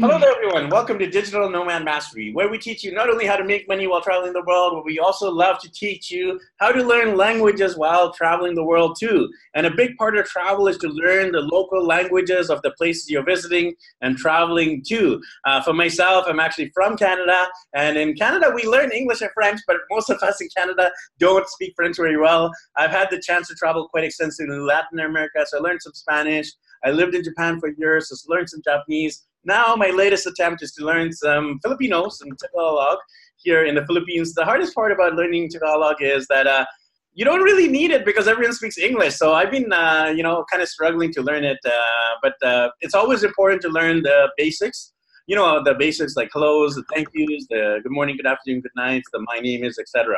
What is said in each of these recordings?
Hello there, everyone. Welcome to Digital Nomad Mastery, where we teach you not only how to make money while traveling the world, but we also love to teach you how to learn languages while traveling the world too. And a big part of travel is to learn the local languages of the places you're visiting and traveling to. Uh, for myself, I'm actually from Canada, and in Canada we learn English and French, but most of us in Canada don't speak French very well. I've had the chance to travel quite extensively in Latin America, so I learned some Spanish. I lived in Japan for years, so I learned some Japanese. Now my latest attempt is to learn some Filipino, some Tagalog here in the Philippines. The hardest part about learning Tagalog is that uh, you don't really need it because everyone speaks English. So I've been, uh, you know, kind of struggling to learn it. Uh, but uh, it's always important to learn the basics. You know, the basics like hellos, the thank yous, the good morning, good afternoon, good night, the my name is, etc.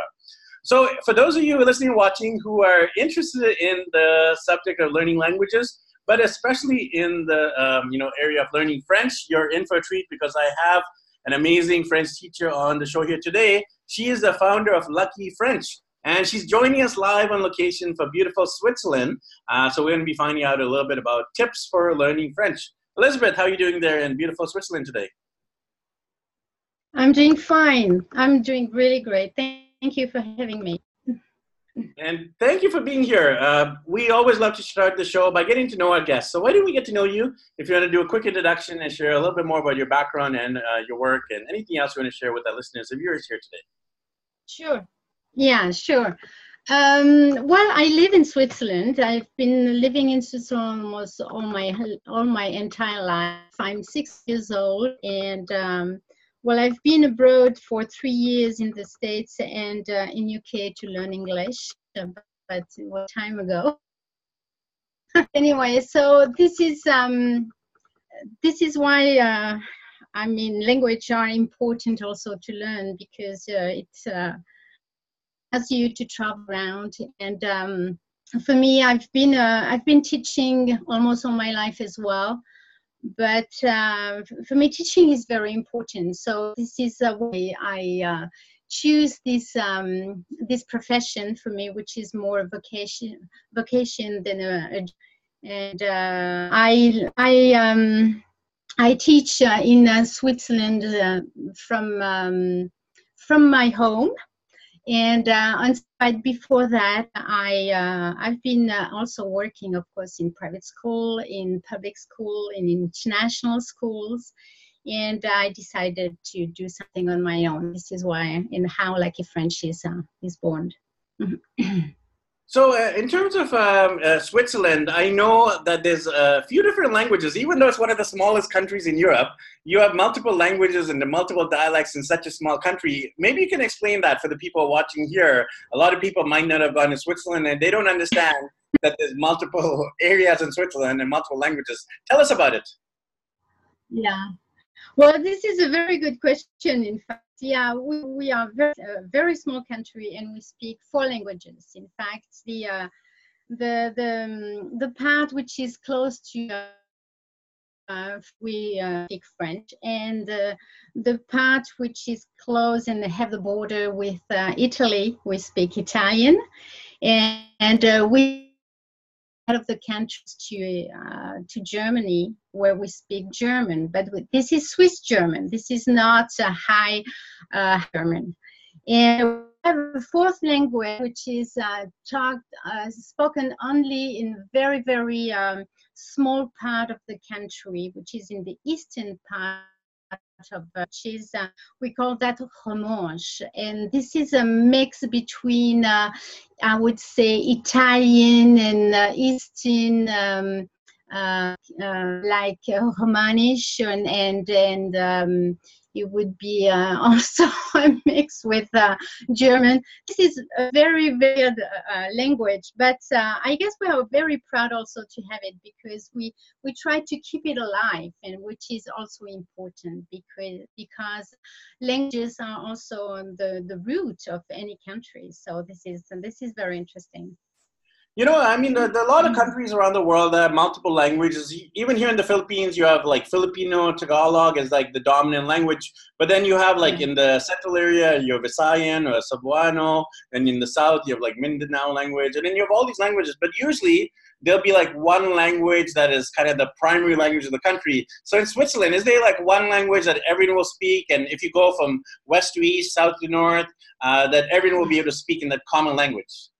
So for those of you listening and watching who are interested in the subject of learning languages, but especially in the um, you know area of learning French, you're in for a treat because I have an amazing French teacher on the show here today. She is the founder of Lucky French, and she's joining us live on location for beautiful Switzerland. Uh, so we're going to be finding out a little bit about tips for learning French. Elizabeth, how are you doing there in beautiful Switzerland today? I'm doing fine. I'm doing really great. Thank you for having me. And thank you for being here. Uh, we always love to start the show by getting to know our guests. So why don't we get to know you? If you want to do a quick introduction and share a little bit more about your background and uh, your work and anything else you want to share with our listeners and viewers here today. Sure. Yeah, sure. Um, well, I live in Switzerland. I've been living in Switzerland almost all my all my entire life. I'm six years old, and um, well, I've been abroad for three years in the States and uh, in UK to learn English, uh, but what time ago. anyway, so this is um, this is why uh, I mean language are important also to learn because uh, it uh, has you to travel around and. Um, for me, I've been uh, I've been teaching almost all my life as well, but uh, for me teaching is very important. So this is a way i uh, choose this um, this profession for me which is more vocation vocation than a, a and uh, i i um, i teach uh, in uh, switzerland uh, from um, from my home and uh, before that, I uh, I've been uh, also working, of course, in private school, in public school, in international schools, and I decided to do something on my own. This is why in how Lucky French is uh, is born. So, uh, in terms of um, uh, Switzerland, I know that there's a few different languages. Even though it's one of the smallest countries in Europe, you have multiple languages and multiple dialects in such a small country. Maybe you can explain that for the people watching here. A lot of people might not have gone to Switzerland and they don't understand that there's multiple areas in Switzerland and multiple languages. Tell us about it. Yeah. Well, this is a very good question, in fact yeah, we, we are very, a very small country and we speak four languages. In fact, the uh, the the um, the part which is close to uh, we uh, speak French, and uh, the part which is close and have the border with uh, Italy, we speak Italian, and, and uh, we out of the countries to uh, to Germany where we speak German, but this is Swiss German. This is not a high uh, German. And we have a fourth language which is uh, talked uh, spoken only in very very um, small part of the country, which is in the eastern part of cheese. Uh, we call that romanche. And this is a mix between, uh, I would say, Italian and uh, Eastern, um, uh, uh, like uh, Romanish and, and, and um, it would be uh, also a mix with uh, German. This is a very weird uh, language, but uh, I guess we are very proud also to have it because we we try to keep it alive, and which is also important because because languages are also the the root of any country. So this is this is very interesting. You know, I mean, there, there, are a lot of mm. countries around the world that have multiple languages. Even here in the Philippines, you have like Filipino, Tagalog as like the dominant language. But then you have like in the central area, you have Visayan or Cebuano. And in the south, you have like Mindanao language. And then you have all these languages. But usually there'll be like one language that is kind of the primary language of the country. So in Switzerland, is there like one language that everyone will speak? And if you go from west to east, south to north, uh, that everyone will be able to speak in that common language?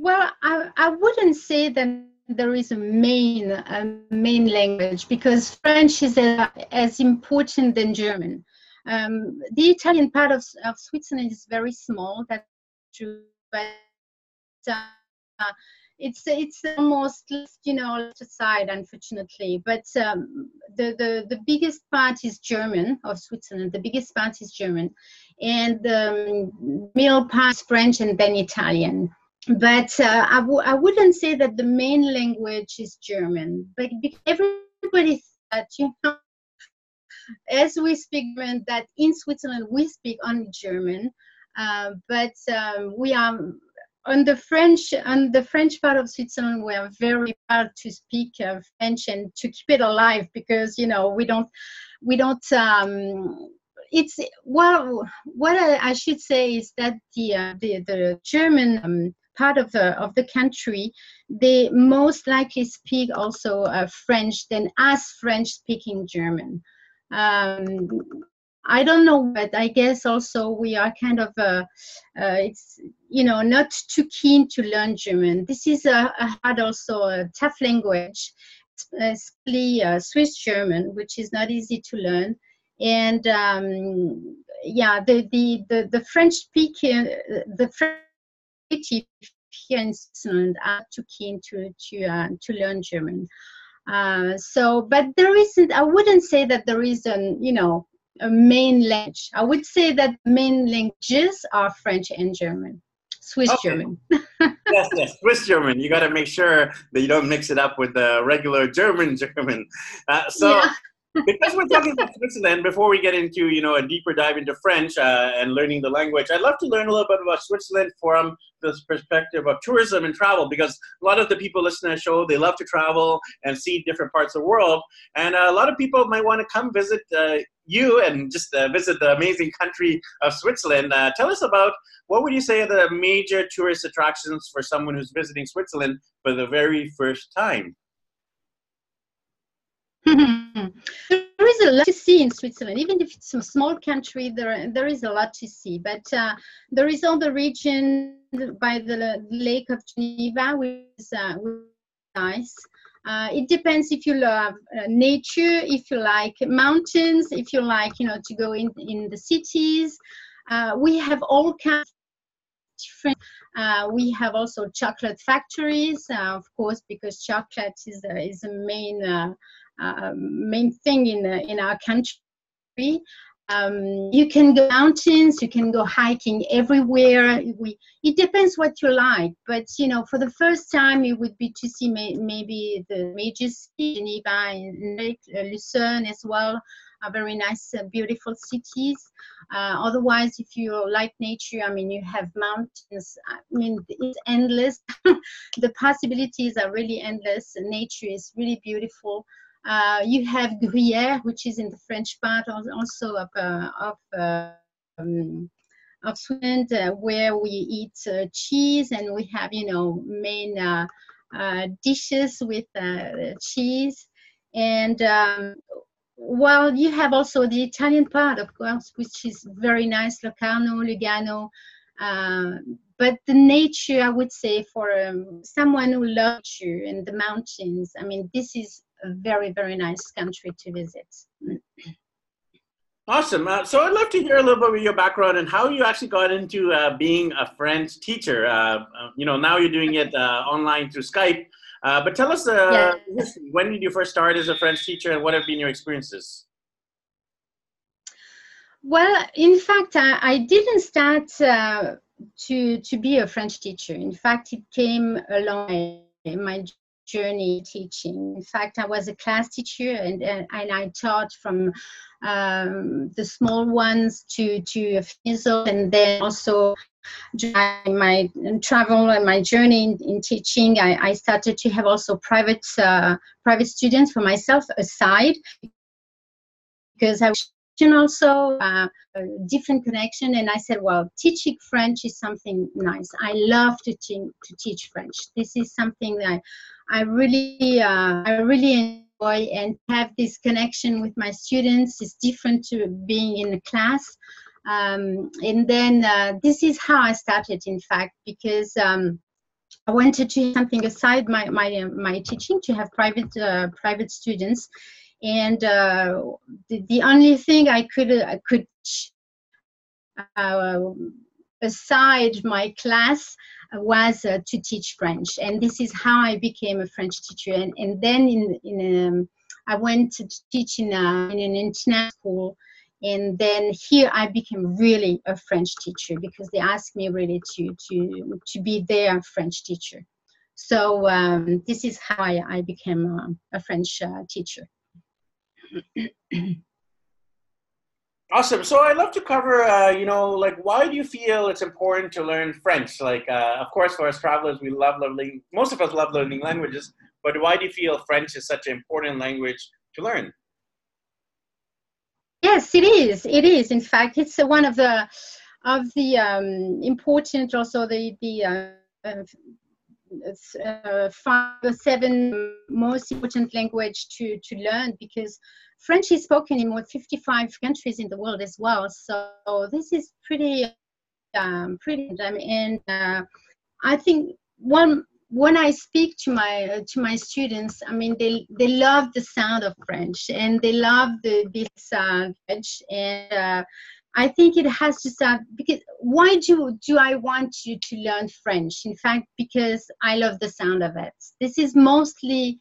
Well, I, I wouldn't say that there is a main a main language because French is a, as important than German. Um, the Italian part of, of Switzerland is very small. That's true, but uh, it's it's almost you know left aside, unfortunately. But um, the the the biggest part is German of Switzerland. The biggest part is German, and the um, middle part is French, and then Italian but uh, I w- I wouldn't say that the main language is German, but everybody you know, as we speak German, that in Switzerland we speak only German, uh, but um, we are on the French on the French part of Switzerland. We are very proud to speak uh, French and to keep it alive because you know we don't we don't. Um, it's well, what I, I, should say is that the uh, the the German um, part of the of the country, they most likely speak also uh, French than us French speaking German. Um, I don't know, but I guess also we are kind of uh, uh, it's you know not too keen to learn German. This is a, a hard also a tough language, especially uh, Swiss German, which is not easy to learn. And um, yeah, the, the the the French speaking the French here in Switzerland are too keen to to uh, to learn German. Uh, so, but there isn't. I wouldn't say that there is an you know a main language. I would say that main languages are French and German. Swiss okay. German. yes, yes, Swiss German. You got to make sure that you don't mix it up with the regular German German. Uh, so. Yeah because we're talking about Switzerland, before we get into you know a deeper dive into French uh, and learning the language, I'd love to learn a little bit about Switzerland from the perspective of tourism and travel. Because a lot of the people listening to the show, they love to travel and see different parts of the world, and uh, a lot of people might want to come visit uh, you and just uh, visit the amazing country of Switzerland. Uh, tell us about what would you say are the major tourist attractions for someone who's visiting Switzerland for the very first time? there is a lot to see in Switzerland. Even if it's a small country, there there is a lot to see. But uh, there is all the region by the Lake of Geneva, which is, uh, nice. Uh, it depends if you love uh, nature, if you like mountains, if you like, you know, to go in in the cities. Uh, we have all kinds of different. Uh, we have also chocolate factories, uh, of course, because chocolate is a, is a main uh, main thing in in our country. Um, you can go mountains, you can go hiking everywhere. We, it depends what you like, but you know, for the first time, it would be to see may, maybe the major city, Geneva and Lake uh, Lucerne as well, are very nice, uh, beautiful cities. Uh, otherwise, if you like nature, I mean, you have mountains. I mean, it's endless. the possibilities are really endless. Nature is really beautiful. Uh, you have Gruyère, which is in the French part also of, uh, of, uh, um, of Switzerland, uh, where we eat cheese and we have, you know, main dishes with cheese. And um, well, you have also the Italian part, of course, which is very nice, Locarno, Lugano. Uh, but the nature, I would say, for um, someone who loves you in the mountains, I mean, this is a very, very nice country to visit. Awesome. Uh, so I'd love to hear a little bit of your background and how you actually got into uh, being a French teacher. Uh, uh you know, now you're doing it uh, online through Skype. Uh, but tell us, yeah. when did you first start as a French teacher and what have been your experiences? Well, in fact, I, I didn't start to to be a French teacher. In fact, it came along my journey teaching. In fact, I was a class teacher and, and, and I taught from um, the small ones to, to old and then also during my travel and my journey in, in teaching, I, I, started to have also private uh, private students for myself aside because I was also uh, a different connection and i said well teaching french is something nice i love to, te- to teach french this is something that i really uh, i really enjoy and have this connection with my students. It's different to being in a class. Um, and then uh, this is how I started, in fact, because um, I wanted to something aside my my my teaching to have private uh, private students, and uh, the, the only thing I could I could uh, aside my class was uh, to teach French, and this is how I became a French teacher. And and then in in um, I went to teach in, a, in an international school and then here I became really a French teacher because they asked me really to to to be their French teacher. So um, this is how I, I became a, a French uh, teacher. awesome. So I'd love to cover, uh, you know, like why do you feel it's important to learn French? Like, uh, of course, for us travelers, we love learning. Most of us love learning languages, but why do you feel French is such an important language to learn? Yes, it is. It is. In fact, it's one of the of the um, important also the the uh, uh, five or seven most important language to to learn because French is spoken in more 55 countries in the world as well. So this is pretty um, pretty. I mean, and uh, I think one when I speak to my to my students, I mean they they love the sound of French and they love the this uh, French and uh, I think it has to start because why do do I want you to learn French? In fact, because I love the sound of it. This is mostly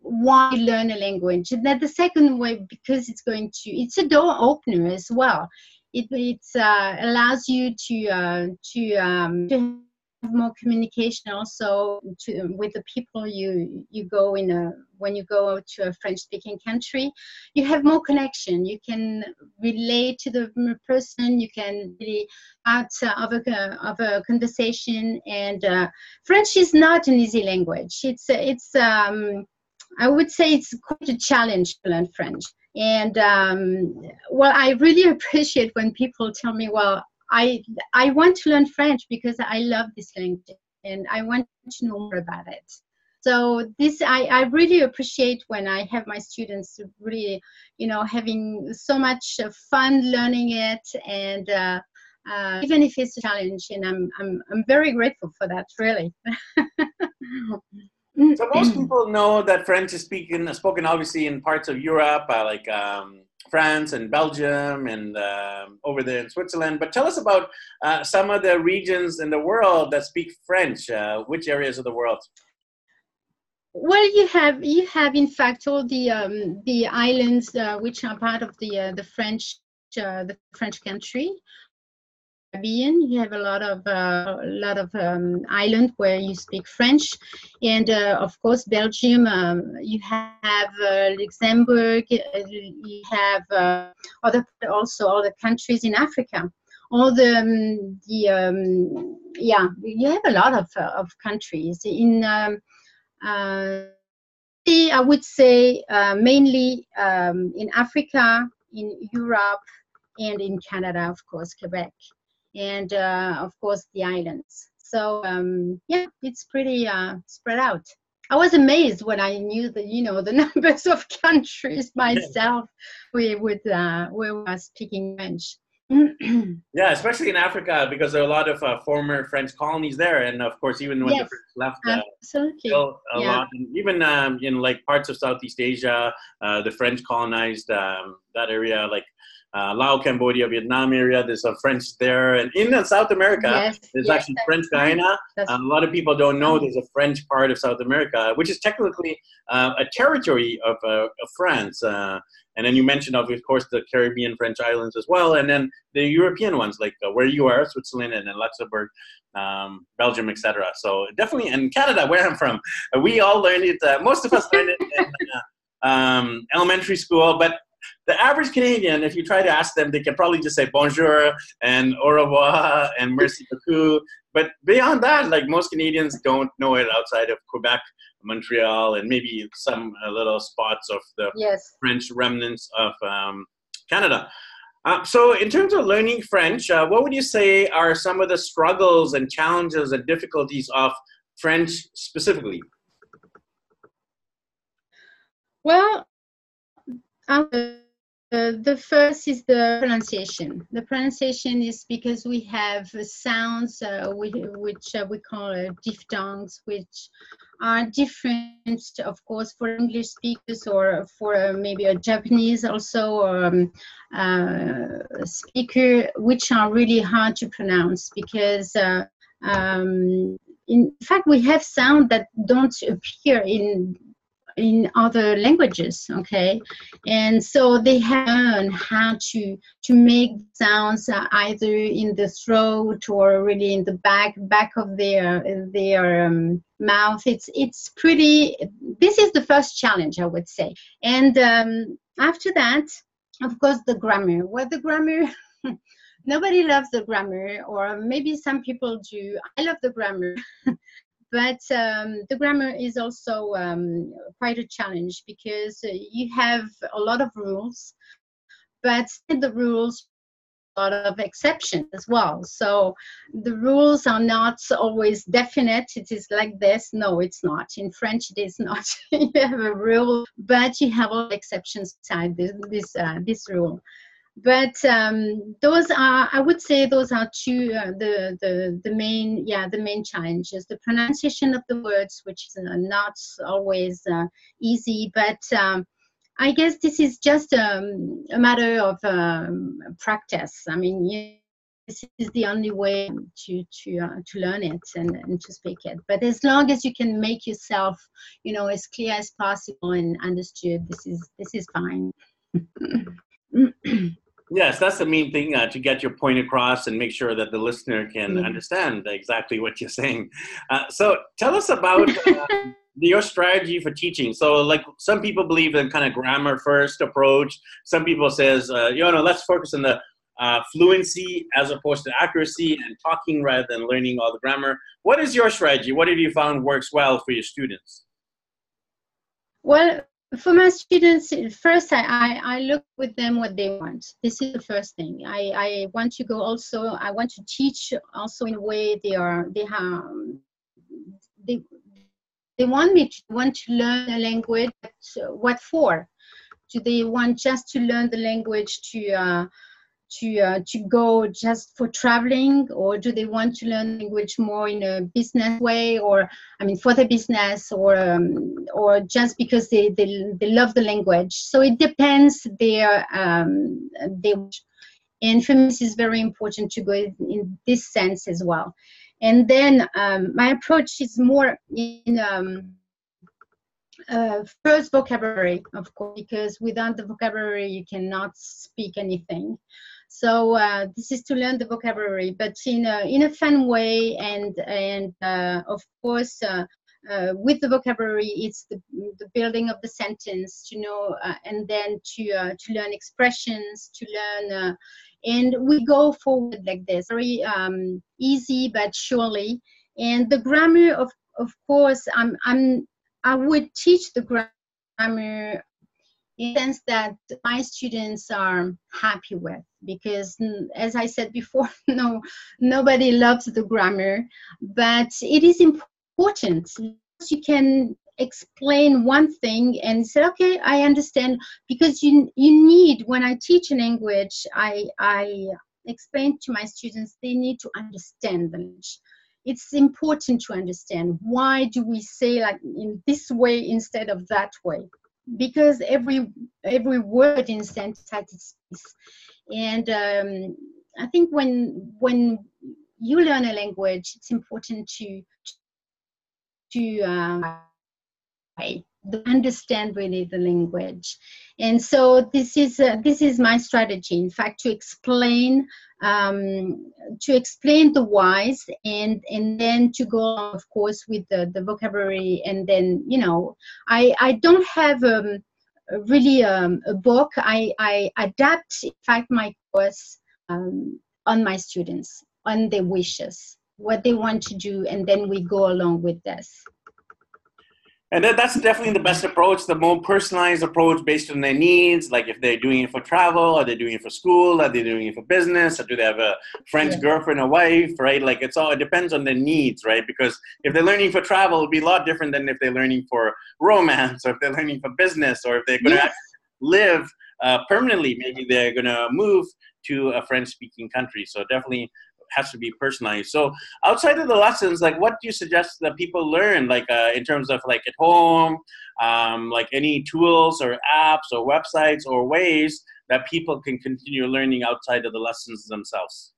why learn a language. And then the second way because it's going to it's a door opener as well. It it uh, allows you to uh, to um, to more communication also to, with the people you you go in a when you go to a French speaking country you have more connection. You can relate to the person. You can be out of a, of a conversation. And uh, French is not an easy language. It's it's um, I would say it's quite a challenge to learn French. And um, well I really appreciate when people tell me well I I want to learn French because I love this language and I want to know more about it. So this I, I really appreciate when I have my students really, you know, having so much fun learning it and uh, uh, even if it's a challenge and I'm, I'm, I'm very grateful for that really. so most people know that French is speaking, spoken obviously in parts of Europe, uh, like um, France and Belgium and um, over there in Switzerland. But tell us about uh, some of the regions in the world that speak French. Uh, which areas of the world? Well, you have you have in fact all the um, the islands uh, which are part of the uh, the French uh, the French country. Caribbean. You have a lot of uh, a lot of um, island where you speak French, and uh, of course Belgium. Um, you have uh, Luxembourg. Uh, you have uh, other also other countries in Africa. All the um, the um, yeah, you have a lot of uh, of countries in. Um, I would say mainly um, in Africa, in Europe, and in Canada, of course, Quebec and uh, of course the islands. So um, yeah, it's pretty uh, spread out. I was amazed when I knew the you know the numbers of countries myself we would uh, we were speaking French. yeah, especially in Africa because there are a lot of uh, former French colonies there, and of course, even when yes, the French left, uh, absolutely, still a yeah. lot. And even um, in like parts of Southeast Asia, uh, the French colonized um, that area, like uh, Laos, Cambodia, Vietnam area. There's a French there, and in South America, yes, there's yes, actually French Guiana. Uh, a lot of people don't know there's a French part of South America, which is technically uh, a territory of, uh, of France. Uh, and then you mentioned, of course, the Caribbean French islands as well, and then the European ones, like uh, where you are, Switzerland, and then Luxembourg, um, Belgium, etc. So definitely, and Canada, where I'm from, we all learned it. most of us learned it in um, elementary school, but the average Canadian, if you try to ask them, they can probably just say bonjour and au revoir and merci beaucoup. But beyond that, like most Canadians don't know it outside of Quebec, Montreal, and maybe some uh, little spots of the yes. French remnants of um, Canada. Uh, so, in terms of learning French, uh, what would you say are some of the struggles and challenges and difficulties of French specifically? Well, uh, the first is the pronunciation. The pronunciation is because we have sounds uh, we, which uh, we call uh, diphthongs, which are different, of course, for English speakers or for uh, maybe a Japanese also or um, uh, speaker, which are really hard to pronounce because. Um, in fact, we have sound that don't appear in in other languages okay? And so they learn how to to make sounds either in the throat or really in the back back of their their um, mouth. It's it's pretty this is the first challenge i would say. And um, after that of course the grammar. Well the grammar nobody loves the grammar or maybe some people do. I love the grammar but um, the grammar is also um, quite a challenge because uh, you have a lot of rules, but the rules a lot of exceptions as well. So the rules are not always definite. It is like this. No, it's not. In French, it is not. you have a rule, but you have all exceptions inside this this, uh, this rule but um, those are i would say those are two uh, the, the the main yeah the main challenges. The pronunciation of the words which is not always uh, easy but um, i guess this is just um, a matter of um, practice. I mean this is the only way to to uh, to learn it and, and to speak it. But as long as you can make yourself you know as clear as possible and understood this is this is fine Yes, that's the main thing uh, to get your point across and make sure that the listener can mm-hmm. understand exactly what you're saying. Uh, so, tell us about uh, your strategy for teaching. So, like some people believe in kind of grammar first approach. Some people says, uh, you know, let's focus on the uh, fluency as opposed to accuracy and talking rather than learning all the grammar. What is your strategy? What have you found works well for your students? Well, for my students first I, I, I look with them what they want. This is the first thing. I i want to go also i want to teach also in a way they are they have they they want me to want to learn a language what for? Do they want just to learn the language to uh, to uh, to go just for traveling or do they want to learn language more in a business way or i mean for the business or um, or just because they, they they love the language so it depends their um they and for me this is very important to go in this sense as well and then um, my approach is more in um, uh, first vocabulary, of course, because without the vocabulary you cannot speak anything. So uh, this is to learn the vocabulary, but in a, in a fun way, and and uh, of course uh, uh with the vocabulary, it's the, the building of the sentence to know, uh, and then to to learn expressions, to learn, and we go forward like this, very um, easy but surely. And the grammar, of of course, I'm I'm I would teach the grammar in the sense that my students are happy with because as i said before no nobody loves the grammar but it is important. You can explain one thing and say okay i understand because you you need when i teach a language i i explain to my students they need to understand the language. It's important to understand why do we say like in this way instead of that way because every every word in sense has its and um, i think when when you learn a language it's important to to uh, understand really the language. And so this is uh, this is my strategy in fact to explain um, to explain the whys and and then to go of course with the, the vocabulary. And then you know i i don't have um, really um, a book. I, I adapt, in fact, my course um, on my students, on their wishes, what they want to do, and then we go along with this. And that, that's definitely the best approach, the more personalized approach based on their needs. Like if they're doing it for travel, are they doing it for school, are they doing it for business, or do they have a friend's yeah. girlfriend or wife, right? Like it's all, it depends on their needs, right? Because if they're learning for travel, it'll be a lot different than if they're learning for romance, or if they're learning for business, or if they're going to live uh, permanently. Maybe they're going to move to a French speaking country. So definitely has to be personalized. So outside of the lessons, like what do you suggest that people learn, like uh, in terms of like at home, um, like any tools or apps or websites or ways that people can continue learning outside of the lessons themselves?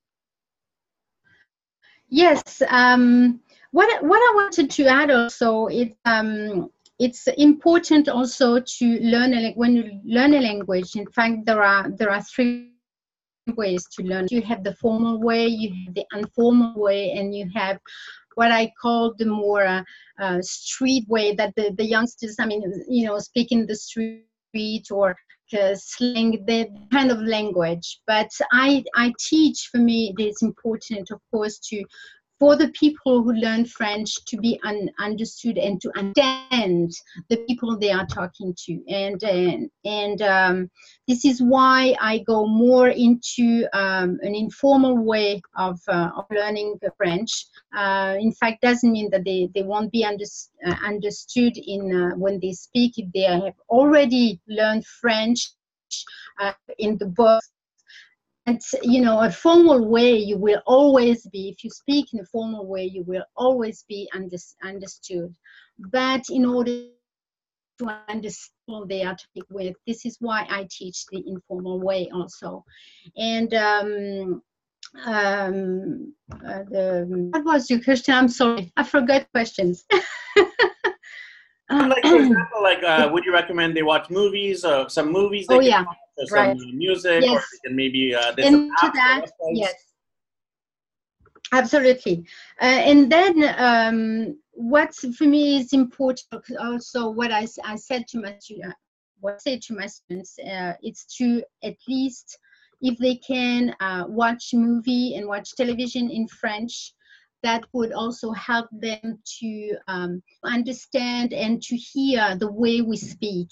Yes. Um, what what I wanted to add also is um, it's important also to learn a, when you learn a language. In fact, there are there are three ways to learn. You have the formal way, you have the informal way, and you have what I call the more uh, uh, street way that the, the youngsters, I mean, you know, speak in the street or uh, slang, the kind of language. But I, I teach, for me, it is important, of course, to for the people who learn French to be un- understood and to understand the people they are talking to. And and, and um, this is why I go more into um, an informal way of, uh, of learning French. Uh, in fact, doesn't mean that they, they won't be under, uh, understood in uh, when they speak if they have already learned French uh, in the book you know a formal way you will always be. If you speak in a formal way you will always be under, understood. But in order to understand they are speak with this is why i teach the informal way also. And um, um, uh, the, what was your question? I'm sorry. I forgot questions. Like for example like uh, would you recommend they watch movies or some movies oh yeah. some right. music yes. or they can maybe uh, into that yes absolutely uh, and then um, what for me is important also what i, I said to my uh, what I say to my students uh, it's to at least if they can uh, watch movie and watch television in french that would also help them to um, understand and to hear the way we speak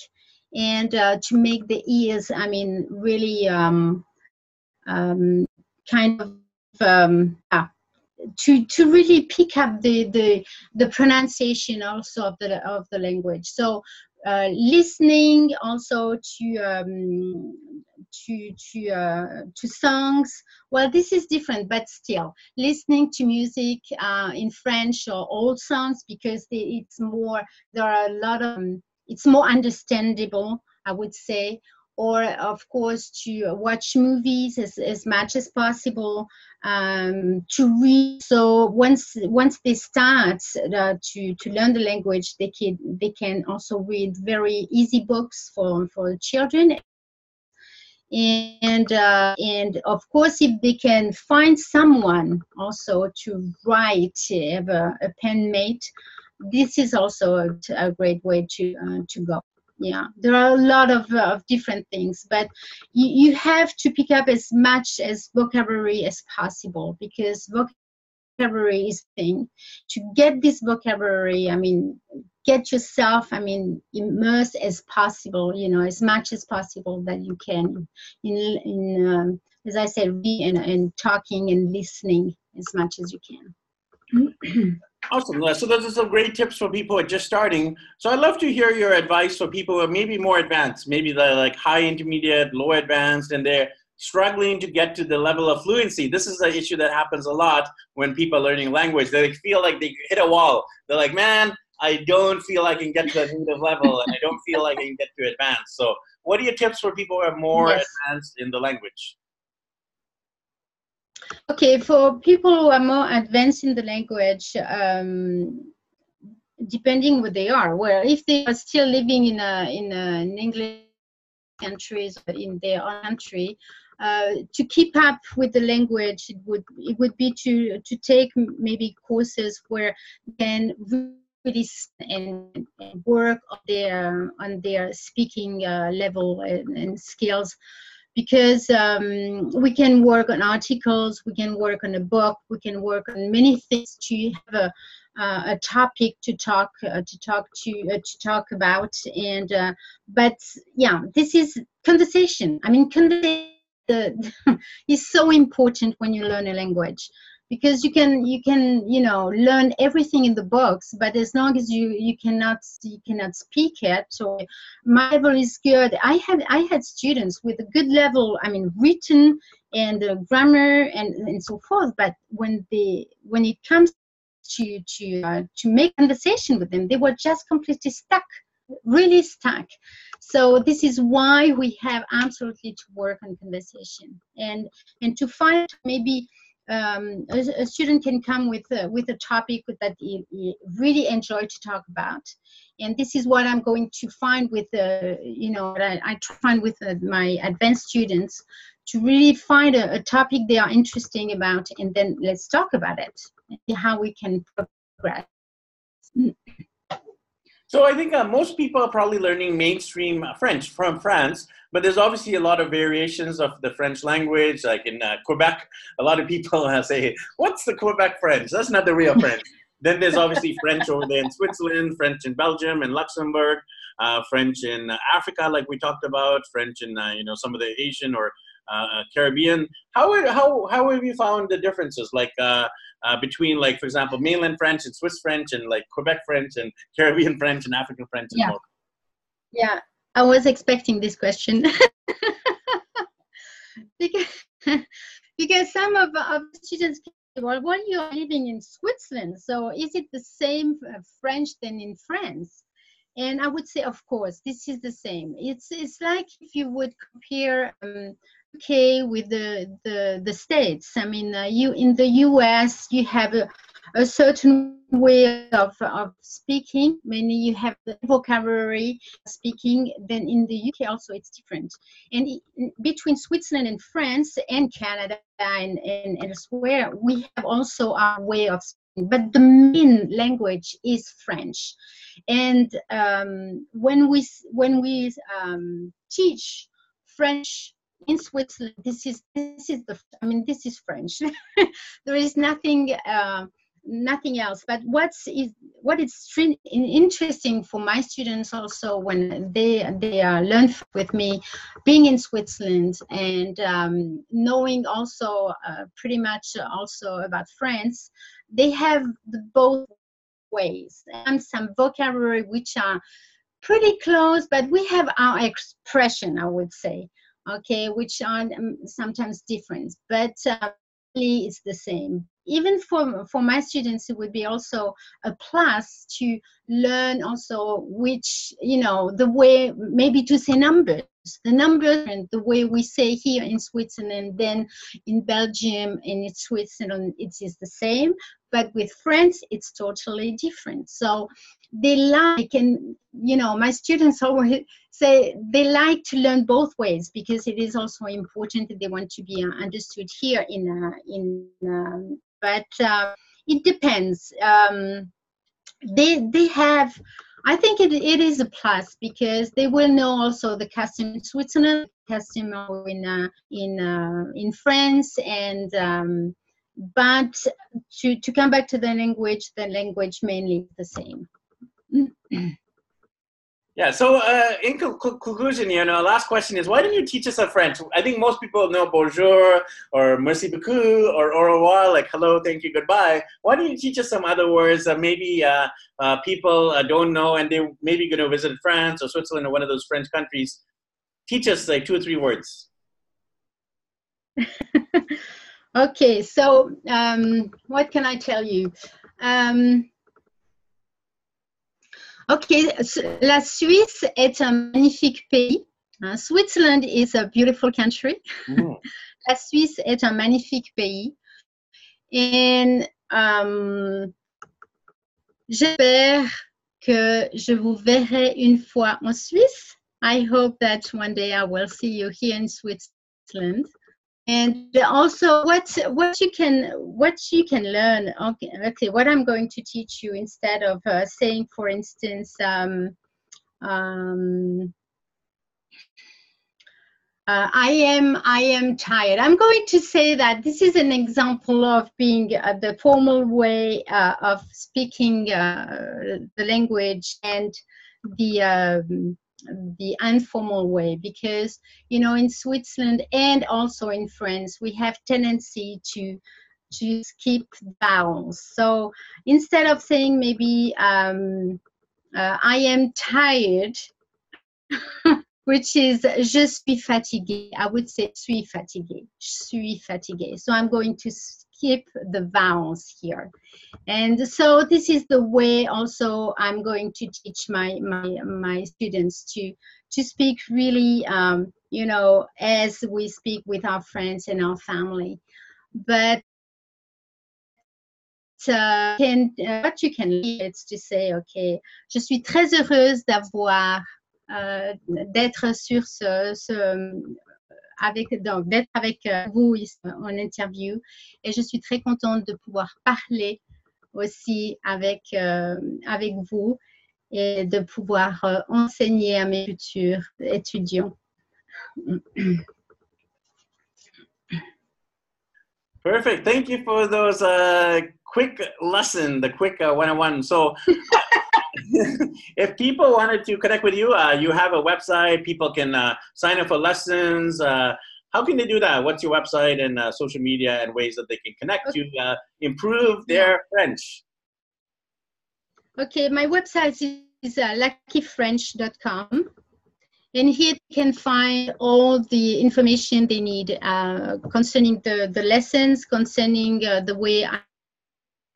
and uh, to make the ears, I mean, really um, um, kind of um, yeah, to to really pick up the the the pronunciation also of the of the language. So uh, listening also to um, to to uh, to songs. Well, this is different, but still listening to music uh, in French or old songs because they, it's more. There are a lot of um, it's more understandable, I would say. Or, of course, to watch movies as, as much as possible, um, to read. So once once they start uh, to to learn the language, they can they can also read very easy books for for children and uh, and of course if they can find someone also to write have a, a pen mate this is also a, a great way to uh, to go. Yeah there are a lot of, uh, of different things but you, you have to pick up as much as vocabulary as possible because vocabulary is thing. To get this vocabulary i mean get yourself i mean immersed as possible you know as much as possible that you can in in um, as i said reading and, and talking and listening as much as you can Awesome. So those are some great tips for people who are just starting. So I'd love to hear your advice for people who are maybe more advanced, maybe they're like high intermediate, low advanced, and they're struggling to get to the level of fluency. This is an issue that happens a lot when people are learning language. They feel like they hit a wall. They're like, man, I don't feel I can get to a native level and I don't feel like I can get to advanced. So what are your tips for people who are more yes. advanced in the language? Okay, for people who are more advanced in the language, um, depending where they are, well, if they are still living in a in an English countries in their own country, uh, to keep up with the language, it would it would be to to take maybe courses where can really and, and work on their on their speaking uh, level and, and, skills because um, we can work on articles we can work on a book we can work on many things to have a uh, a topic to talk uh, to talk to uh, to talk about. And uh, but yeah this is conversation. I mean conversation is so important when you learn a language because you can you can you know learn everything in the books but as long as you you cannot you cannot speak it so my level is good. I had i had students with a good level i mean written and uh, grammar and and so forth but when they when it comes to to uh, to make conversation with them they were just completely stuck really stuck. So this is why we have absolutely to work on conversation and and to find maybe um, a, a, student can come with a, with a topic that he, he, really enjoy to talk about. And this is what i'm going to find with the you know I, I find with uh, my advanced students to really find a, a, topic they are interesting about and then let's talk about it how we can progress so I think uh, most people are probably learning mainstream French from France, but there's obviously a lot of variations of the French language. Like in uh, Quebec, a lot of people uh, say, "What's the Quebec French? That's not the real French." then there's obviously French over there in Switzerland, French in Belgium and Luxembourg, uh, French in Africa, like we talked about, French in uh, you know some of the Asian or uh, Caribbean. How how how have you found the differences? Like uh, between like for example mainland french and swiss french and like quebec french and caribbean french and african french and yeah. yeah i was expecting this question. Because, because some of, of students well well you're living in switzerland so is it the same uh, french than in france? And i would say of course this is the same. It's it's like if you would compare um, UK with the, the, the states. I mean, uh, you in the US, you have a, a certain way of, of speaking. Many you have the vocabulary speaking. Then in the UK also it's different. And between Switzerland and France and Canada and, and, and elsewhere, we have also our way of speaking. But the main language is French. And um, when we when we um, teach French in Switzerland, this is this is the I mean this is French. there is nothing uh, nothing else. But what's is what is interesting for my students also when they they uh, learn with me, being in Switzerland and um, knowing also uh, pretty much also about France, they have the both ways and some vocabulary which are pretty close, but we have our expression, I would say okay, which are um, sometimes different, but uh, it's the same. Even for, for my students, it would be also a plus to learn also which, you know, the way maybe to say numbers the numbers and the way we say here in Switzerland, then in Belgium and in Switzerland, it is the same. But with France, it's totally different. So they like, and you know, my students always say they like to learn both ways because it is also important that they want to be understood here in, uh, in um, but uh, it depends. Um, they, they have, I think it, it is a plus because they will know also the custom in Switzerland, custom in uh, in uh, in France, and um, but to to come back to the language, the language mainly the same. Yeah. So, uh, in conclusion, you know, last question is, why didn't you teach us a French? I think most people know bonjour or merci beaucoup or au revoir, like hello, thank you, goodbye. Why don't you teach us some other words that maybe uh, uh, people uh, don't know and they maybe going to visit France or Switzerland or one of those French countries? Teach us like two or three words. okay. So, um, what can I tell you? Um, Ok, la Suisse est un magnifique pays. Uh, Switzerland is a beautiful country. Mm. la Suisse est un magnifique pays. Et um, j'espère que je vous verrai une fois en Suisse. I hope that one day I will see you here in Switzerland. And also what what you can what you can learn okay, what i'm going to teach you instead of uh, saying for instance um, um, uh, I am I am tired. I'm going to say that this is an example of being uh, the formal way uh, of speaking uh, the language and the um, the informal way because you know in Switzerland and also in France we have tendency to to skip vowels. So instead of saying maybe um, uh, I am tired. which is je suis fatigué. I would say suis fatigué. Suis fatigué. So I'm going to skip the vowels here. And so this is the way also I'm going to teach my my my students to to speak really um, you know as we speak with our friends and our family. But uh, can, uh, what you can it's to say okay je suis très heureuse d'avoir euh, d'être sur ce, ce avec donc d'être avec euh, vous en interview et je suis très contente de pouvoir parler aussi avec euh, avec vous et de pouvoir euh, enseigner à mes futurs étudiants. Perfect. Thank you for those uh, quick lesson, the quick uh, one-on-one. So if people wanted to connect with you, uh, you have a website. People can uh, sign up for lessons. Uh, how can they do that? What's your website and uh, social media and ways that they can connect okay. to uh, improve their French? Okay, my website is uh, luckyfrench.com. And here they can find all the information they need uh, concerning the, the lessons, concerning the way I,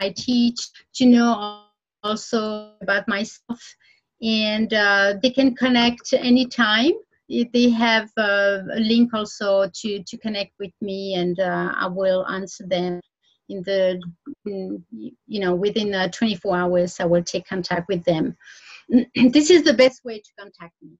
I teach, to know also about myself. And uh, they can connect anytime. They have uh, a link also to to connect with me and uh, i will answer them in the in, you know within uh, 24 hours i will take contact with them. This is the best way to contact me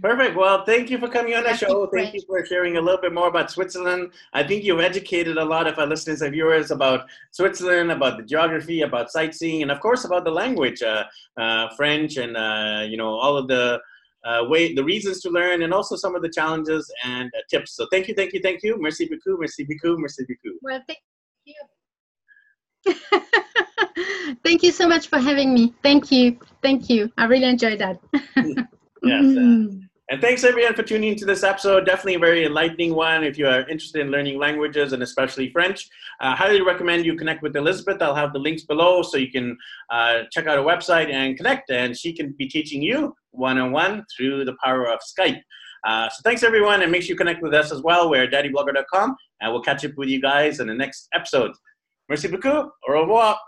Perfect. Well, thank you for coming on the show. Thank you for sharing a little bit more about Switzerland. I think you've educated a lot of our listeners and viewers about Switzerland, about the geography, about sightseeing, and of course about the language, uh, uh, French, and uh, you know all of the uh, way, the reasons to learn, and also some of the challenges and uh, tips. So thank you, thank you, thank you. Merci beaucoup, merci beaucoup, merci beaucoup. Well, thank you. thank you so much for having me. Thank you, thank you. I really enjoyed that. yes. Uh, and thanks everyone for tuning into this episode. Definitely a very enlightening one. If you are interested in learning languages and especially French, I uh, highly recommend you connect with Elizabeth. I'll have the links below so you can uh, check out her website and connect. And she can be teaching you one on one through the power of Skype. Uh, so thanks everyone, and make sure you connect with us as well. We're daddyblogger.com, and we'll catch up with you guys in the next episode. Merci beaucoup. Au revoir.